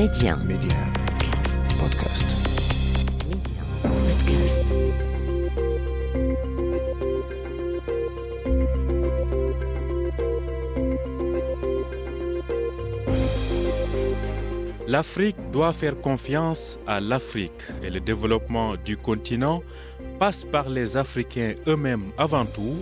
Média. Média. Podcast. Média. Podcast. L'Afrique doit faire confiance à l'Afrique et le développement du continent passe par les Africains eux-mêmes avant tout.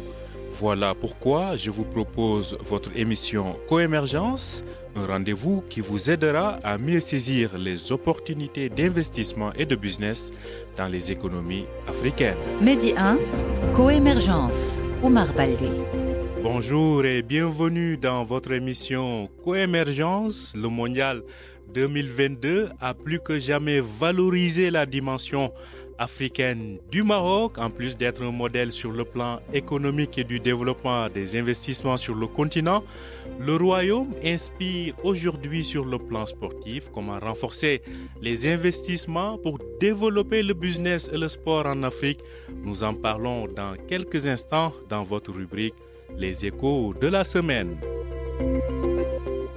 Voilà pourquoi je vous propose votre émission Coémergence, un rendez-vous qui vous aidera à mieux saisir les opportunités d'investissement et de business dans les économies africaines. Medi 1, Coémergence, Oumar Baldé. Bonjour et bienvenue dans votre émission Coémergence, le mondial 2022 a plus que jamais valorisé la dimension africaine du Maroc, en plus d'être un modèle sur le plan économique et du développement des investissements sur le continent. Le Royaume inspire aujourd'hui sur le plan sportif comment renforcer les investissements pour développer le business et le sport en Afrique. Nous en parlons dans quelques instants dans votre rubrique Les échos de la semaine.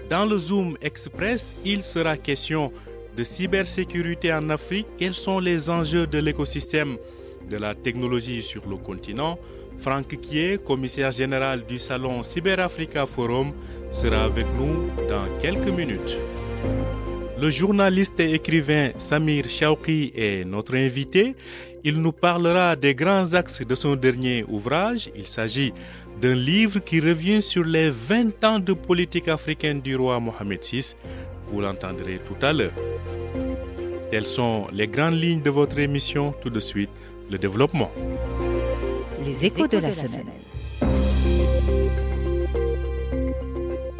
Dans le Zoom Express, il sera question de cybersécurité en Afrique. Quels sont les enjeux de l'écosystème de la technologie sur le continent? Franck Kier, commissaire général du salon CyberAfrica Forum, sera avec nous dans quelques minutes. Le journaliste et écrivain Samir Chauki est notre invité. Il nous parlera des grands axes de son dernier ouvrage. Il s'agit d'un livre qui revient sur les 20 ans de politique africaine du roi Mohamed VI. Vous l'entendrez tout à l'heure. Telles sont les grandes lignes de votre émission. Tout de suite, le développement. Les échos de la semaine.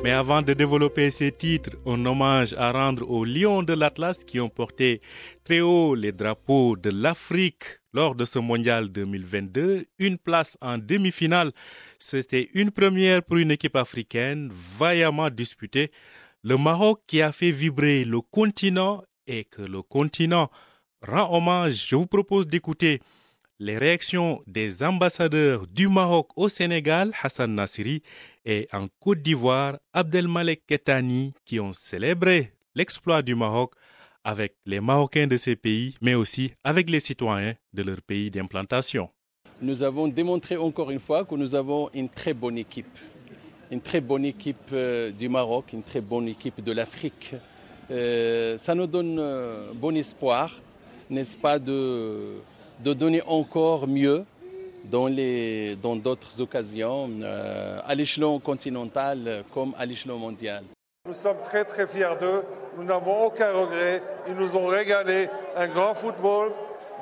Mais avant de développer ces titres, un hommage à rendre aux lions de l'Atlas qui ont porté très haut les drapeaux de l'Afrique lors de ce mondial 2022, une place en demi-finale. C'était une première pour une équipe africaine vaillamment disputée. Le Maroc qui a fait vibrer le continent et que le continent rend hommage. Je vous propose d'écouter les réactions des ambassadeurs du Maroc au Sénégal, Hassan Nassiri, et en Côte d'Ivoire, Abdelmalek Ketani, qui ont célébré l'exploit du Maroc avec les Marocains de ces pays, mais aussi avec les citoyens de leur pays d'implantation. Nous avons démontré encore une fois que nous avons une très bonne équipe. Une très bonne équipe euh, du Maroc, une très bonne équipe de l'Afrique. Euh, ça nous donne euh, bon espoir, n'est-ce pas, de, donner encore mieux dans les dans d'autres occasions à l'échelon continental comme à l'échelon mondial. Nous sommes très très fiers d'eux, nous n'avons aucun regret, ils nous ont régalé, un grand football,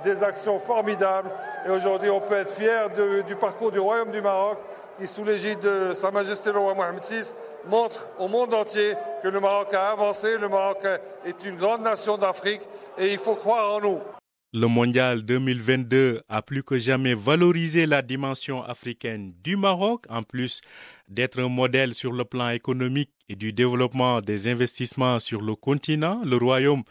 des actions formidables. Et aujourd'hui on peut être fier de- du parcours du Royaume du Maroc qui sous l'égide de Sa Majesté le roi Mohamed VI montre au monde entier que le Maroc a avancé, le Maroc est une grande nation d'Afrique et il faut croire en nous. Le mondial 2022 a plus que jamais valorisé la dimension africaine du Maroc, en plus d'être un modèle sur le plan économique et du développement des investissements sur le continent. Le Royaume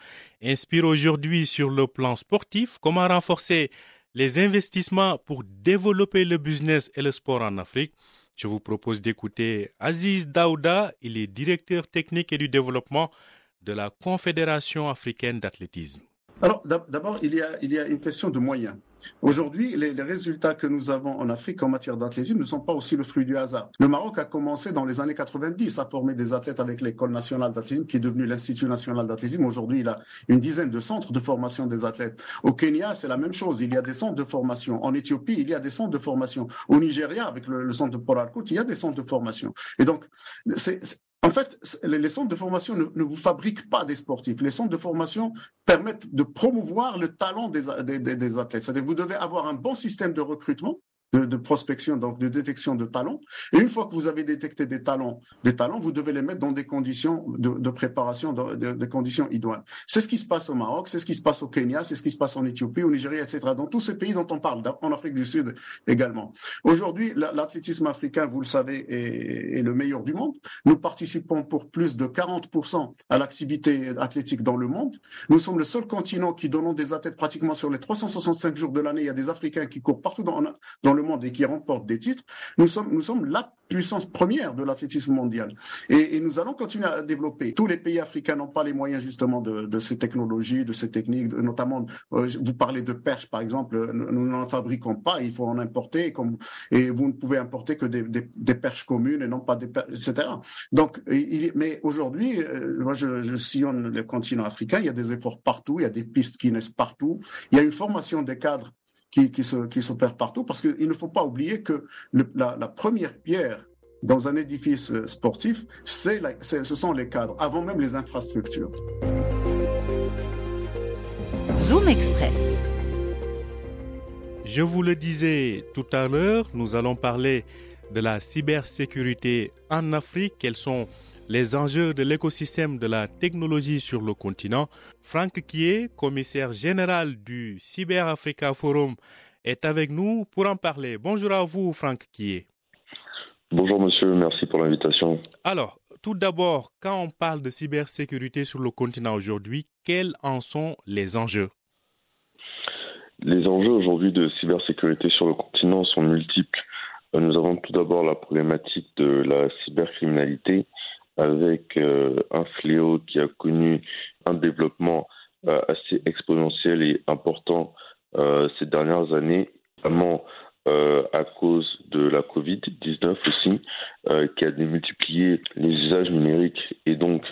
inspire aujourd'hui sur le plan sportif comment renforcer les investissements pour développer le business et le sport en Afrique. Je vous propose d'écouter Aziz Daouda, il est directeur technique et du développement de la Confédération africaine d'athlétisme. Alors, d'ab- d'abord, il y, a, une question de moyens. Aujourd'hui, les, résultats que nous avons en Afrique en matière d'athlétisme ne sont pas aussi le fruit du hasard. Le Maroc a commencé dans les années 90 à former des athlètes avec l'École nationale d'athlétisme, qui est devenue l'Institut national d'athlétisme. Aujourd'hui, il a une dizaine de centres de formation des athlètes. Au Kenya, c'est la même chose. Il y a des centres de formation. En Éthiopie, il y a des centres de formation. Au Nigeria, avec le, centre de Port il y a des centres de formation. Et donc, c'est- en fait, les centres de formation ne, vous fabriquent pas des sportifs. Les centres de formation permettent de promouvoir le talent des, des- des athlètes. C'est-à-dire que vous devez avoir un bon système de recrutement, de, prospection, donc de détection de talents. Et une fois que vous avez détecté des talents, des talents, vous devez les mettre dans des conditions de, préparation, de, de- des conditions idoines. C'est ce qui se passe au Maroc, c'est ce qui se passe au Kenya, c'est ce qui se passe en Éthiopie, au Nigeria, etc. Dans tous ces pays dont on parle, en Afrique du Sud également. Aujourd'hui, la- l'athlétisme africain, vous le savez, est, est le meilleur du monde. Nous participons pour plus de 40% à l'activité athlétique dans le monde. Nous sommes le seul continent qui donnons des athlètes pratiquement sur les 365 jours de l'année. Il y a des Africains qui courent partout dans, dans le monde et qui remportent des titres, nous sommes, nous sommes la puissance première de l'athlétisme mondial. Et, nous allons continuer à développer. Tous les pays africains n'ont pas les moyens justement de, ces technologies, de ces techniques, notamment, euh, vous parlez de perche par exemple, nous n'en fabriquons pas, il faut en importer, et vous ne pouvez importer que des, perches communes et non pas des perches, etc. Donc, mais aujourd'hui, euh, moi je, je sillonne le continent africain, il y a des efforts partout, il y a des pistes qui naissent partout, il y a une formation des cadres qui, qui, se, qui s'opère partout, parce qu'il ne faut pas oublier que le, la, la, première pierre dans un édifice sportif, c'est la, c'est, ce sont les cadres, avant même les infrastructures. Zoom Express. Je vous le disais tout à l'heure, nous allons parler de la cybersécurité en Afrique. Quels sont les enjeux de l'écosystème de la technologie sur le continent. Franck Kié, commissaire général du Cyber Africa Forum, est avec nous pour en parler. Bonjour à vous, Franck Kié. Bonjour monsieur, merci pour l'invitation. Alors, tout d'abord, quand on parle de cybersécurité sur le continent aujourd'hui, quels en sont les enjeux? Les enjeux aujourd'hui de cybersécurité sur le continent sont multiples. Nous avons tout d'abord la problématique de la cybercriminalité avec euh, un fléau qui a connu un développement euh, assez exponentiel et important euh, ces dernières années, notamment à cause de la Covid-19 aussi, qui a démultiplié les usages numériques et donc,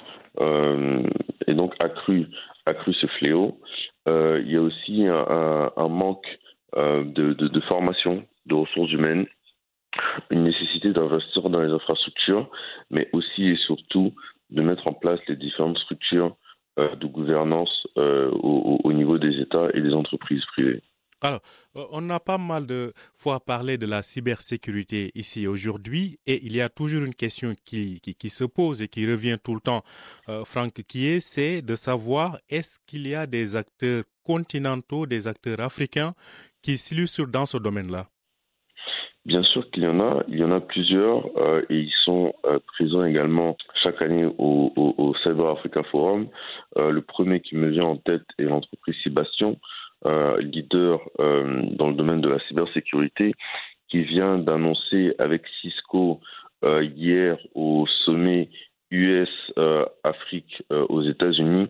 accru, ce fléau. il y a aussi un, manque de formation de ressources humaines une nécessité d'investir dans les infrastructures, mais aussi et surtout de mettre en place les différentes structures euh, de gouvernance euh, au, au, niveau des États et des entreprises privées. Alors, on a pas mal de fois parlé de la cybersécurité ici aujourd'hui et il y a toujours une question qui, se pose et qui revient tout le temps, euh, Franck, qui est, c'est de savoir est-ce qu'il y a des acteurs continentaux, des acteurs africains qui s'illustrent dans ce domaine-là? Bien sûr qu'il y en a, il y en a plusieurs euh, et ils sont euh, présents également chaque année au, Cyber Africa Forum. Euh, le premier qui me vient en tête est l'entreprise Sébastien, leader dans le domaine de la cybersécurité, qui vient d'annoncer avec Cisco hier au sommet US Afrique aux États-Unis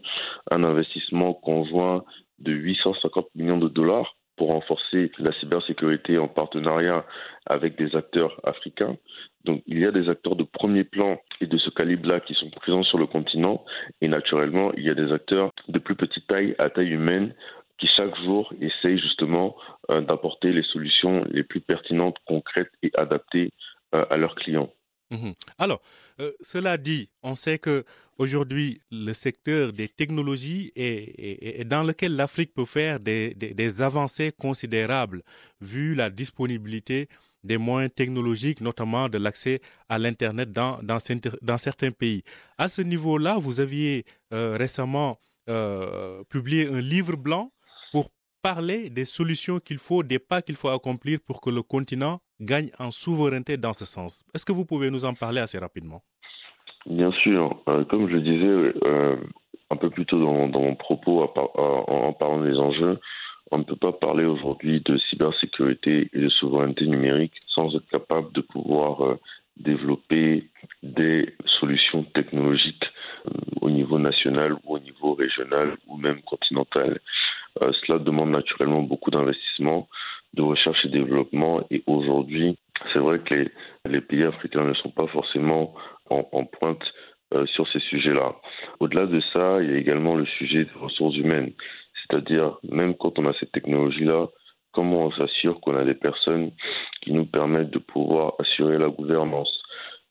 un investissement conjoint de 850 millions de dollars pour renforcer la cybersécurité en partenariat avec des acteurs africains. Donc il y a des acteurs de premier plan et de ce calibre-là qui sont présents sur le continent et naturellement il y a des acteurs de plus petite taille à taille humaine qui chaque jour essayent justement euh, d'apporter les solutions les plus pertinentes, concrètes et adaptées euh, à leurs clients. Mmh. Alors, euh, cela dit, on sait que aujourd'hui le secteur des technologies est, dans lequel l'Afrique peut faire des, avancées considérables vu la disponibilité des moyens technologiques, notamment de l'accès à l'Internet dans, certains pays. À ce niveau-là, vous aviez euh, récemment euh, publié un livre blanc pour parler des solutions qu'il faut, des pas qu'il faut accomplir pour que le continent gagne en souveraineté dans ce sens. Est-ce que vous pouvez nous en parler assez rapidement? Bien sûr. Euh, comme je disais euh, un peu plus tôt dans, mon propos en parlant des enjeux, on ne peut pas parler aujourd'hui de cybersécurité et de souveraineté numérique sans être capable de pouvoir euh, développer des solutions technologiques au niveau national ou au niveau régional ou même continental. Cela demande naturellement beaucoup d'investissement, de recherche et développement et aujourd'hui, c'est vrai que les, pays africains ne sont pas forcément en, pointe euh, sur ces sujets-là. Au-delà de ça, il y a également le sujet des ressources humaines, c'est-à-dire même quand on a cette technologie-là, comment on s'assure qu'on a des personnes qui nous permettent de pouvoir assurer la gouvernance,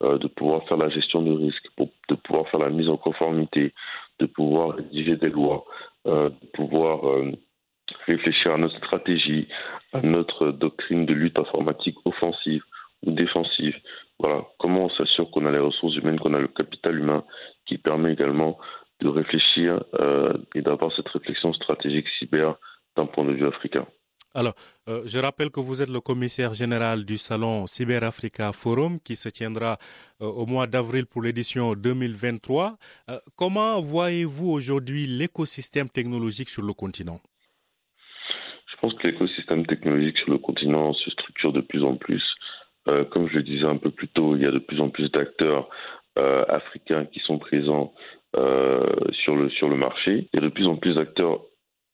euh, de pouvoir faire la gestion de risque, de pouvoir faire la mise en conformité, de pouvoir rédiger des lois, euh, de pouvoir réfléchir à notre stratégie, à notre doctrine de lutte informatique offensive ou défensive. Voilà, comment on s'assure qu'on a les ressources humaines, qu'on a le capital humain qui permet également de réfléchir euh, et d'avoir cette réflexion stratégique cyber d'un point de vue africain. Alors, euh, je rappelle que vous êtes le commissaire général du salon Cyber Africa Forum qui se tiendra euh, au mois d'avril pour l'édition 2023. Euh, comment voyez-vous aujourd'hui l'écosystème technologique sur le continent? Pense que l'écosystème technologique sur le continent se structure de plus en plus. Euh, comme je le disais un peu plus tôt, il y a de plus en plus d'acteurs euh, africains qui sont présents euh, sur, le, marché. Il y a de plus en plus d'acteurs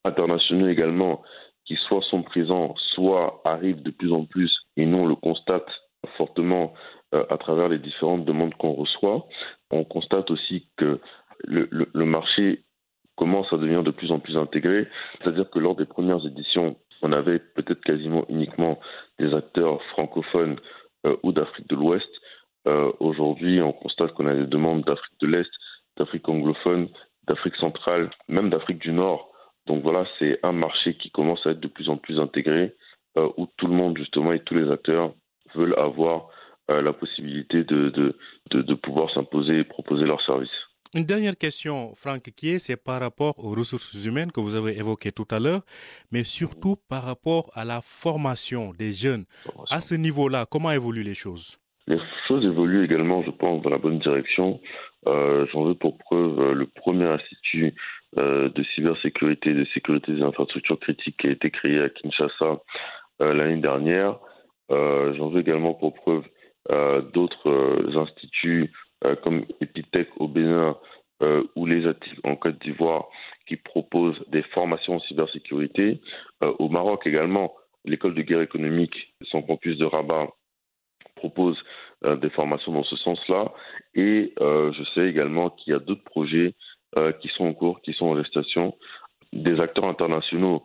internationaux également qui soit sont présents, soit arrivent de plus en plus, et nous on le constate fortement à travers les différentes demandes qu'on reçoit. On constate aussi que le marché commence à devenir de plus en plus intégré. C'est-à-dire que lors des premières éditions, on avait peut-être quasiment uniquement des acteurs francophones euh, ou d'Afrique de l'Ouest. Euh, Aujourd'hui, on constate qu'on a des demandes d'Afrique de l'Est, d'Afrique anglophone, d'Afrique centrale, même d'Afrique du Nord. Donc voilà, c'est un marché qui commence à être de plus en plus intégré, euh, où tout le monde justement et tous les acteurs veulent avoir la possibilité de pouvoir s'imposer et proposer leurs services. Une dernière question, Franck Kier, c'est par rapport aux ressources humaines que vous avez évoquées tout à l'heure, mais surtout par rapport à la formation des jeunes. À ce niveau-là, comment évoluent les choses? Les choses évoluent également, je pense, dans la bonne direction. Euh, J'en veux pour preuve euh, le premier institut euh, de cybersécurité et de sécurité des infrastructures critiques qui a été créé à Kinshasa euh, l'année dernière. J'en veux également pour preuve d'autres instituts comme Epitech au Bénin euh, ou les ATIC en Côte d'Ivoire qui proposent des formations en cybersécurité. Euh, au Maroc également, l'école de guerre économique, son campus de Rabat, propose euh, des formations dans ce sens-là. Et euh, je sais également qu'il y a d'autres projets euh, qui sont en cours, qui sont en gestation. Des acteurs internationaux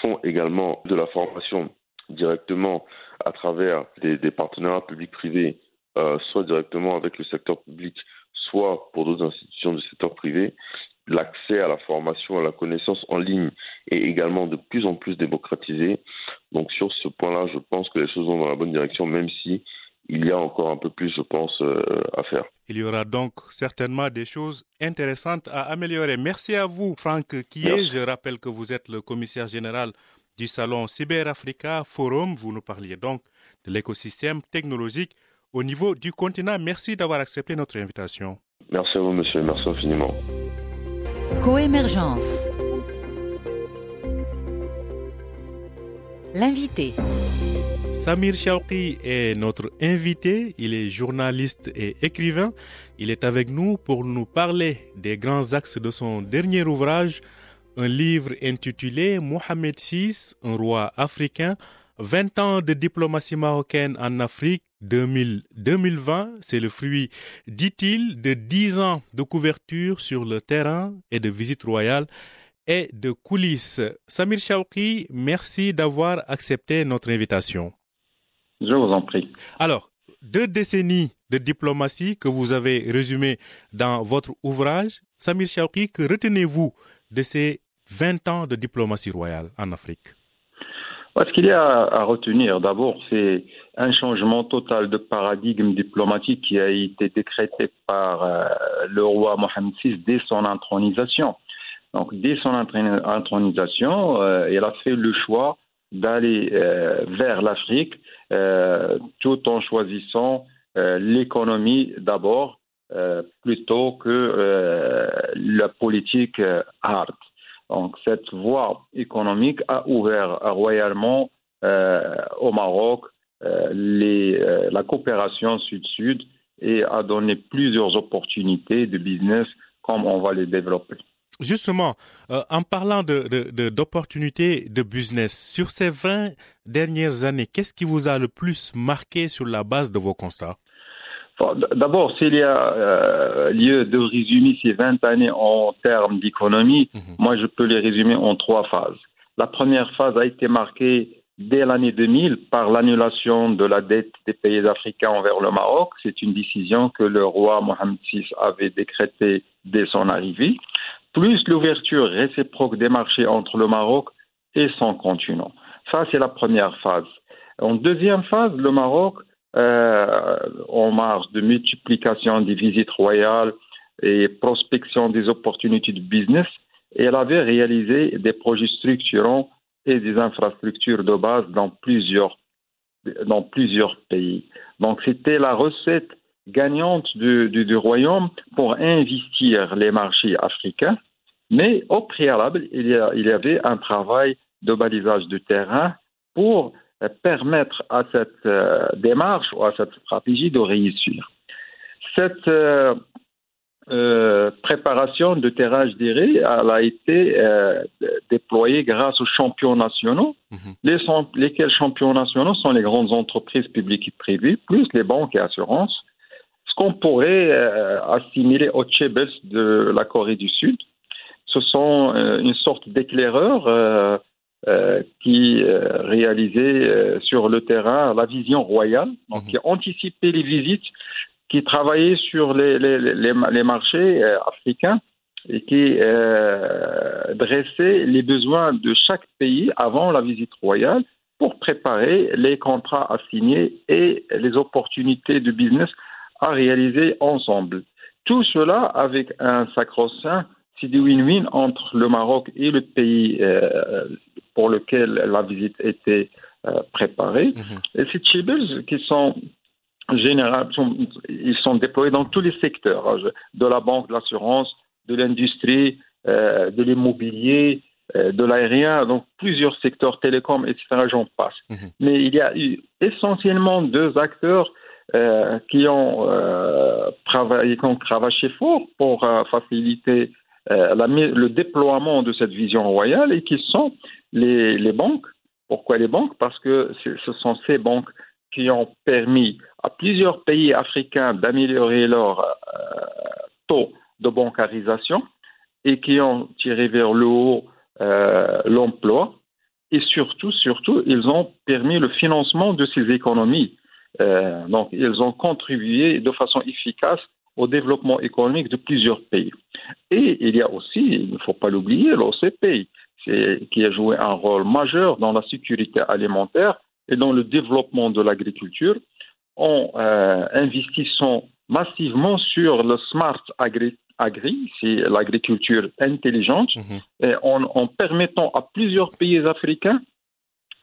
font également de la formation directement à travers des, des partenariats publics-privés euh, soit directement avec le secteur public, soit pour d'autres institutions du secteur privé, l'accès à la formation, à la connaissance en ligne est également de plus en plus démocratisé. Donc sur ce point-là, je pense que les choses vont dans la bonne direction, même si il y a encore un peu plus, je pense, euh, à faire. Il y aura donc certainement des choses intéressantes à améliorer. Merci à vous, Franck Kié. Je rappelle que vous êtes le commissaire général du salon Cyber Africa Forum. Vous nous parliez donc de l'écosystème technologique au niveau du continent. Merci d'avoir accepté notre invitation. Merci à vous, monsieur. Merci infiniment. Coémergence. L'invité. Samir Chauki est notre invité. Il est journaliste et écrivain. Il est avec nous pour nous parler des grands axes de son dernier ouvrage, un livre intitulé Mohamed VI, un roi africain, 20 ans de diplomatie marocaine en Afrique 2000-2020, c'est le fruit, dit-il, de 10 ans de couverture sur le terrain et de visite royale et de coulisses. Samir Chauki, merci d'avoir accepté notre invitation. Je vous en prie. Alors, deux décennies de diplomatie que vous avez résumées dans votre ouvrage. Samir Chauki, que retenez-vous de ces 20 ans de diplomatie royale en Afrique? Ce qu'il y a à retenir, d'abord, c'est un changement total de paradigme diplomatique qui a été décrété par euh, le roi Mohamed VI dès son intronisation. Donc, dès son intronisation, euh, il a fait le choix d'aller euh, vers l'Afrique tout en choisissant l'économie d'abord plutôt que la politique hard. Donc, cette voie économique a ouvert royalement au Maroc les, la coopération sud-sud et a donné plusieurs opportunités de business comme on va les développer. Justement, euh, en parlant d'opportunités de, de, de, business, sur ces 20 dernières années, qu'est-ce qui vous a le plus marqué sur la base de vos constats? D'abord, s'il y a euh, lieu de résumer ces 20 années en termes d'économie, mm -hmm. moi je peux les résumer en trois phases. La première phase a été marquée dès l'année 2000 par l'annulation de la dette des pays africains envers le Maroc. C'est une décision que le roi Mohamed VI avait décrétée dès son arrivée plus l'ouverture réciproque des marchés entre le Maroc et son continent. Ça, c'est la première phase. En deuxième phase, le Maroc, euh, en marge de multiplication des visites royales et prospection des opportunités de business, elle avait réalisé des projets structurants et des infrastructures de base dans plusieurs, dans plusieurs pays. Donc, c'était la recette gagnante du, du, du, royaume pour investir les marchés africains, mais au préalable, il y, a, il y avait un travail de balisage de terrain pour permettre à cette démarche ou à cette stratégie de réussir. Cette euh, préparation de terrain, je dirais, elle a été euh, déployée grâce aux champions nationaux. Mhm. Les, lesquels champions nationaux sont les grandes entreprises publiques et privées, plus les banques et assurances. Ce qu'on pourrait euh, assimiler aux Chebels de la Corée du Sud. Ce sont une sorte d'éclaireurs qui réalisaient sur le terrain la vision royale, donc mhm. qui anticipaient les visites qui travaillait sur les, les, les, marchés euh, africains et qui euh, dressait les besoins de chaque pays avant la visite royale pour préparer les contrats à signer et les opportunités de business à réaliser ensemble. Tout cela avec un sacro-saint, c'est du win-win entre le Maroc et le pays euh, pour lequel la visite était euh, préparée. Mm-hmm. Et ces Chibbles qui sont général, ils sont déployés dans tous les secteurs, hein, de la banque, de l'assurance, de l'industrie, euh, de l'immobilier, euh, de l'aérien, donc plusieurs secteurs, télécom, etc., j'en passe. Mhm. Mais il y a eu essentiellement deux acteurs euh, qui ont travaillé, qui ont travaillé fort pour faciliter le déploiement de cette vision royale et qui sont les, banques. Pourquoi les banques? Parce que ce sont ces banques qui ont permis à plusieurs pays africains d'améliorer leur euh, taux de bancarisation et qui ont tiré vers le haut euh, l'emploi. Et surtout, surtout, ils ont permis le financement de ces économies. Euh, donc, ils ont contribué de façon efficace au développement économique de plusieurs pays. Et il y a aussi, il ne faut pas l'oublier, l'OCP, qui a joué un rôle majeur dans la sécurité alimentaire et dans le développement de l'agriculture en euh, investissant massivement sur le smart agri, c'est l'agriculture intelligente, mhm. et en, permettant à plusieurs pays africains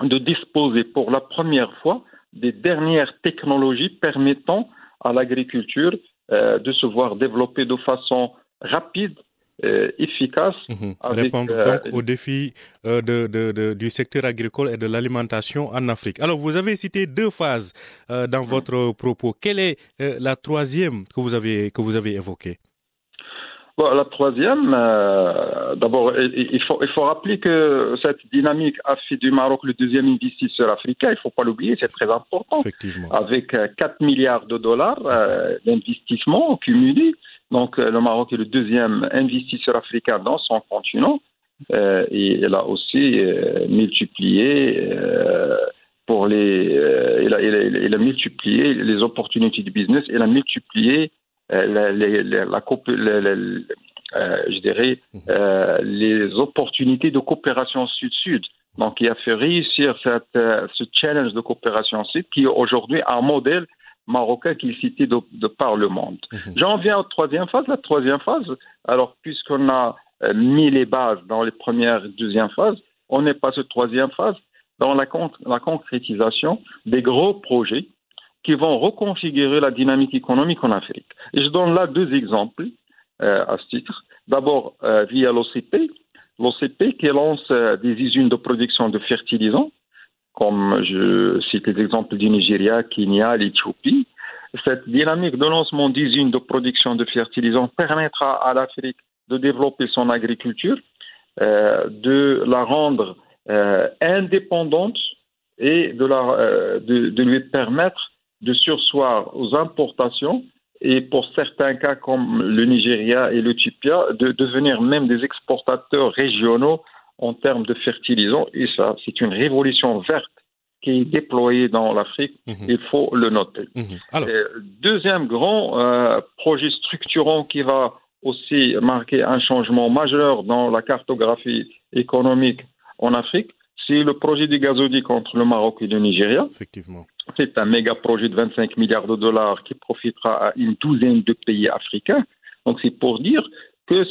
de disposer pour la première fois des dernières technologies permettant à l'agriculture euh, de se voir développer de façon rapide euh, efficace. Mhm. Répondre euh, donc aux défis de, de, du secteur agricole et de l'alimentation en Afrique. Alors, vous avez cité deux phases dans votre propos. Quelle est la troisième que vous avez, que vous avez évoquée? Bon, la troisième, d'abord, il faut, il faut rappeler que cette dynamique a fait du Maroc le deuxième investisseur africain. Il ne faut pas l'oublier, c'est très important. Effectivement. Avec 4 milliards de dollars d'investissement cumulés. Donc, euh, le Maroc est le deuxième investisseur africain dans son continent. Euh, et il a aussi euh, multiplié euh, pour les, euh, il a, il, a, il, a, multiplié les opportunités de business. Il a multiplié la, la, la, la je dirais mhm. les opportunités de coopération sud-sud. Donc, il a fait réussir cette, ce challenge de coopération sud qui est aujourd'hui un modèle marocain qui est cité de, par le monde. Mhm. J'en viens à la troisième phase. La troisième phase, alors puisqu'on a euh, mis les bases dans les premières et deuxième phases, on est passé à la troisième phase dans la, la concrétisation des gros projets qui vont reconfigurer la dynamique économique en Afrique. Et je donne là deux exemples euh, à ce titre. D'abord, euh, via l'OCP, l'OCP qui lance des usines de production de fertilisants comme je cite les exemples du Nigeria, Kenya, l'Éthiopie. Cette dynamique de lancement d'usines de production de fertilisants permettra à l'Afrique de développer son agriculture, euh, de la rendre euh, indépendante et de, la, euh, de, lui permettre de sursoir aux importations et pour certains cas comme le Nigeria et l'Éthiopie, de devenir même des exportateurs régionaux en termes de fertilisants. Et ça, c'est une révolution verte qui est déployée dans l'Afrique. Mhm. Il faut le noter. Mhm. deuxième grand euh, projet structurant qui va aussi marquer un changement majeur dans la cartographie économique en Afrique, c'est le projet du gazoduc entre le Maroc et le Nigeria. Effectivement. C'est un méga projet de 25 milliards de dollars qui profitera à une douzaine de pays africains. Donc c'est pour dire que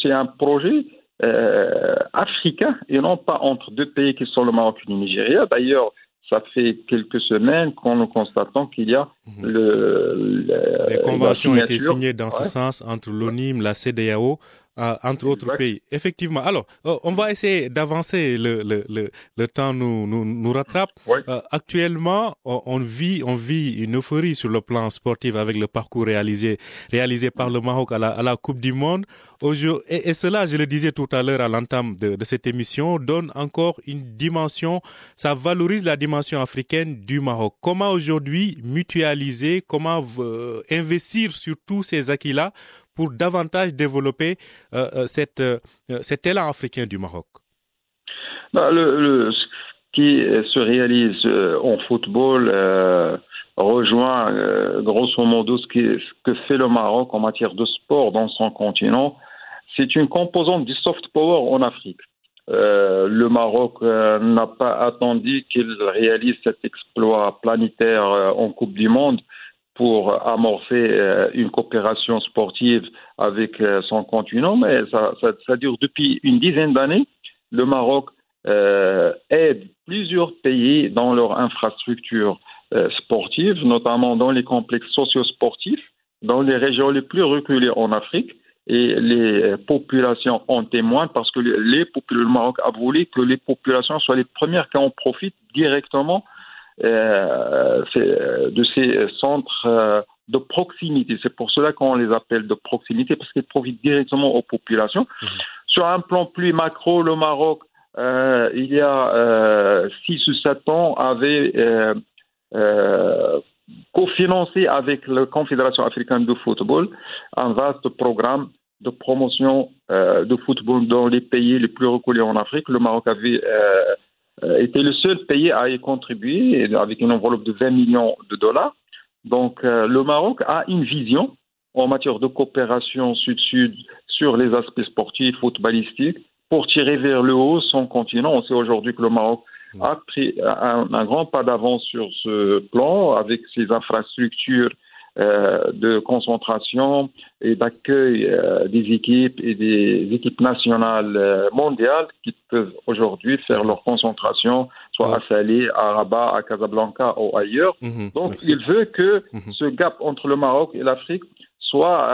c'est un projet euh, africain et non pas entre deux pays qui sont le Maroc et le Nigeria. D'ailleurs, ça fait quelques semaines qu'on nous constatons qu'il y a mhm. le, Les conventions ont été signées dans ce sens entre l'ONIM, la CDAO, entre autres pays. Effectivement. Alors, euh, on va essayer d'avancer. Le, le, le, le, temps nous, nous, nous rattrape. Euh, actuellement, on vit, on vit une euphorie sur le plan sportif avec le parcours réalisé, réalisé par le Maroc à la, à la Coupe du Monde. Et, et, cela, je le disais tout à l'heure à l'entame de, de, cette émission, donne encore une dimension, ça valorise la dimension africaine du Maroc. Comment aujourd'hui mutualiser, comment euh, investir sur tous ces acquis-là pour davantage développer euh, euh, euh, cet élan africain du Maroc bah, Ce qui se réalise en football rejoint grosso modo ce, ce, que fait le Maroc en matière de sport dans son continent. C'est une composante du soft power en Afrique. le Maroc n'a pas attendu qu'il réalise cet exploit planétaire en Coupe du Monde pour amorcer euh, une coopération sportive avec euh, son continent, mais ça, dure depuis une dizaine d'années. Le Maroc euh, aide plusieurs pays dans leur infrastructure euh, sportive, notamment dans les complexes socio-sportifs, dans les régions les plus reculées en Afrique. Et les populations en témoignent parce que le Maroc a voulu que les populations soient les premières qui en profitent directement de ces centres euh, de proximité. C'est pour cela qu'on les appelle de proximité, parce qu'ils profitent directement aux populations. Mhm. Sur un plan plus macro, le Maroc, euh, il y a 6 ou 7 ans, avait euh, cofinancé avec la Confédération africaine de football un vaste programme de promotion de football dans les pays les plus reculés en Afrique. Le Maroc avait euh, était le seul pays à y contribuer avec une enveloppe de 20 millions de dollars. Donc euh, le Maroc a une vision en matière de coopération sud-sud sur les aspects sportifs, footballistiques, pour tirer vers le haut son continent. On sait aujourd'hui que le Maroc a pris un, grand pas d'avance sur ce plan avec ses infrastructures euh, de concentration et d'accueil euh, des équipes et des équipes nationales euh, mondiales qui peuvent aujourd'hui faire leur concentration soit à Salé, à Rabat, à Casablanca ou ailleurs. Mhm, Donc il veut que mhm. ce gap entre le Maroc et l'Afrique soit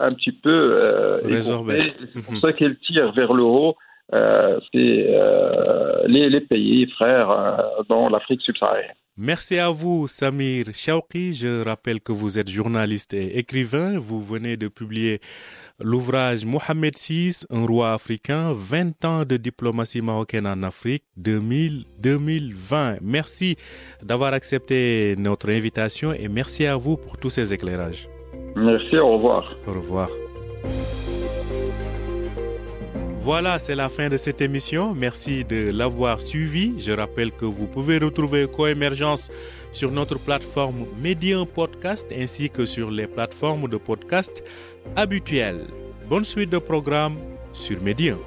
un petit peu résorbé. C'est pour mhm. ça qu'il tire vers le haut euh, c'est les, les, pays frères dans l'Afrique subsaharienne. Merci à vous, Samir Chauki. Je rappelle que vous êtes journaliste et écrivain. Vous venez de publier l'ouvrage Mohamed VI, un roi africain, 20 ans de diplomatie marocaine en Afrique, 2000-2020. Merci d'avoir accepté notre invitation et merci à vous pour tous ces éclairages. Merci, au revoir. Au revoir. Voilà, c'est la fin de cette émission. Merci de l'avoir suivi. Je rappelle que vous pouvez retrouver Coémergence sur notre plateforme Medium Podcast ainsi que sur les plateformes de podcast habituelles. Bonne suite de programme sur Medium.